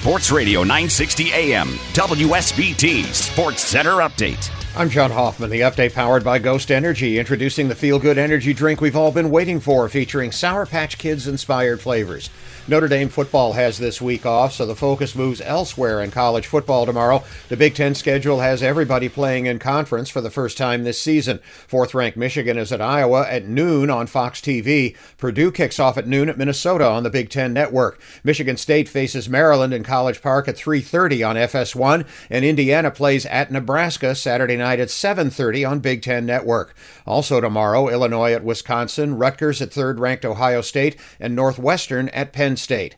Sports Radio 960 AM, WSBT Sports Center Update. I'm John Hoffman, the update powered by Ghost Energy, introducing the feel good energy drink we've all been waiting for, featuring Sour Patch Kids inspired flavors. Notre Dame football has this week off, so the focus moves elsewhere in college football tomorrow. The Big Ten schedule has everybody playing in conference for the first time this season. Fourth ranked Michigan is at Iowa at noon on Fox TV. Purdue kicks off at noon at Minnesota on the Big Ten Network. Michigan State faces Maryland in College Park at 3:30 on FS1, and Indiana plays at Nebraska Saturday night at 7:30 on Big Ten Network. Also tomorrow, Illinois at Wisconsin, Rutgers at third-ranked Ohio State, and Northwestern at Penn State.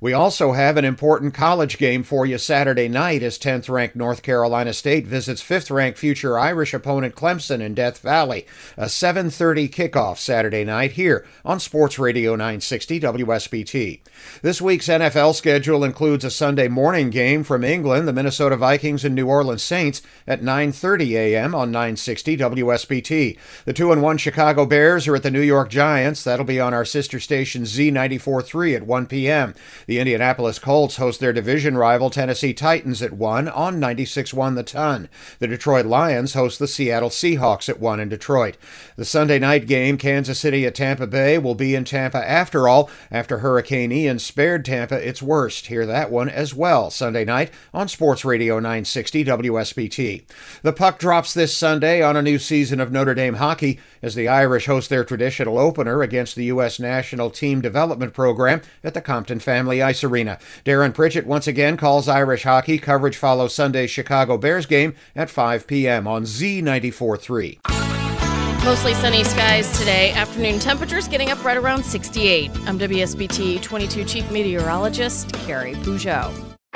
We also have an important college game for you Saturday night as 10th ranked North Carolina State visits 5th ranked future Irish opponent Clemson in Death Valley. A 7:30 kickoff Saturday night here on Sports Radio 960 WSBT. This week's NFL schedule includes a Sunday morning game from England, the Minnesota Vikings and New Orleans Saints at 9:30 a.m. on 960 WSBT. The 2 and 1 Chicago Bears are at the New York Giants. That'll be on our sister station Z94.3 at 1 p.m. The Indianapolis Colts host their division rival Tennessee Titans at 1 on 96.1 The Ton. The Detroit Lions host the Seattle Seahawks at 1 in Detroit. The Sunday night game, Kansas City at Tampa Bay, will be in Tampa after all, after Hurricane Ian spared Tampa its worst. Hear that one as well Sunday night on Sports Radio 960 WSBT. The puck drops this Sunday on a new season of Notre Dame hockey as the Irish host their traditional opener against the U.S. National Team Development Program at the Compton Family Ice Arena. Darren Pritchett once again calls Irish hockey. Coverage follows Sunday's Chicago Bears game at 5 p.m. on Z94.3. Mostly sunny skies today. Afternoon temperatures getting up right around 68. I'm WSBT 22 Chief Meteorologist Carrie Peugeot.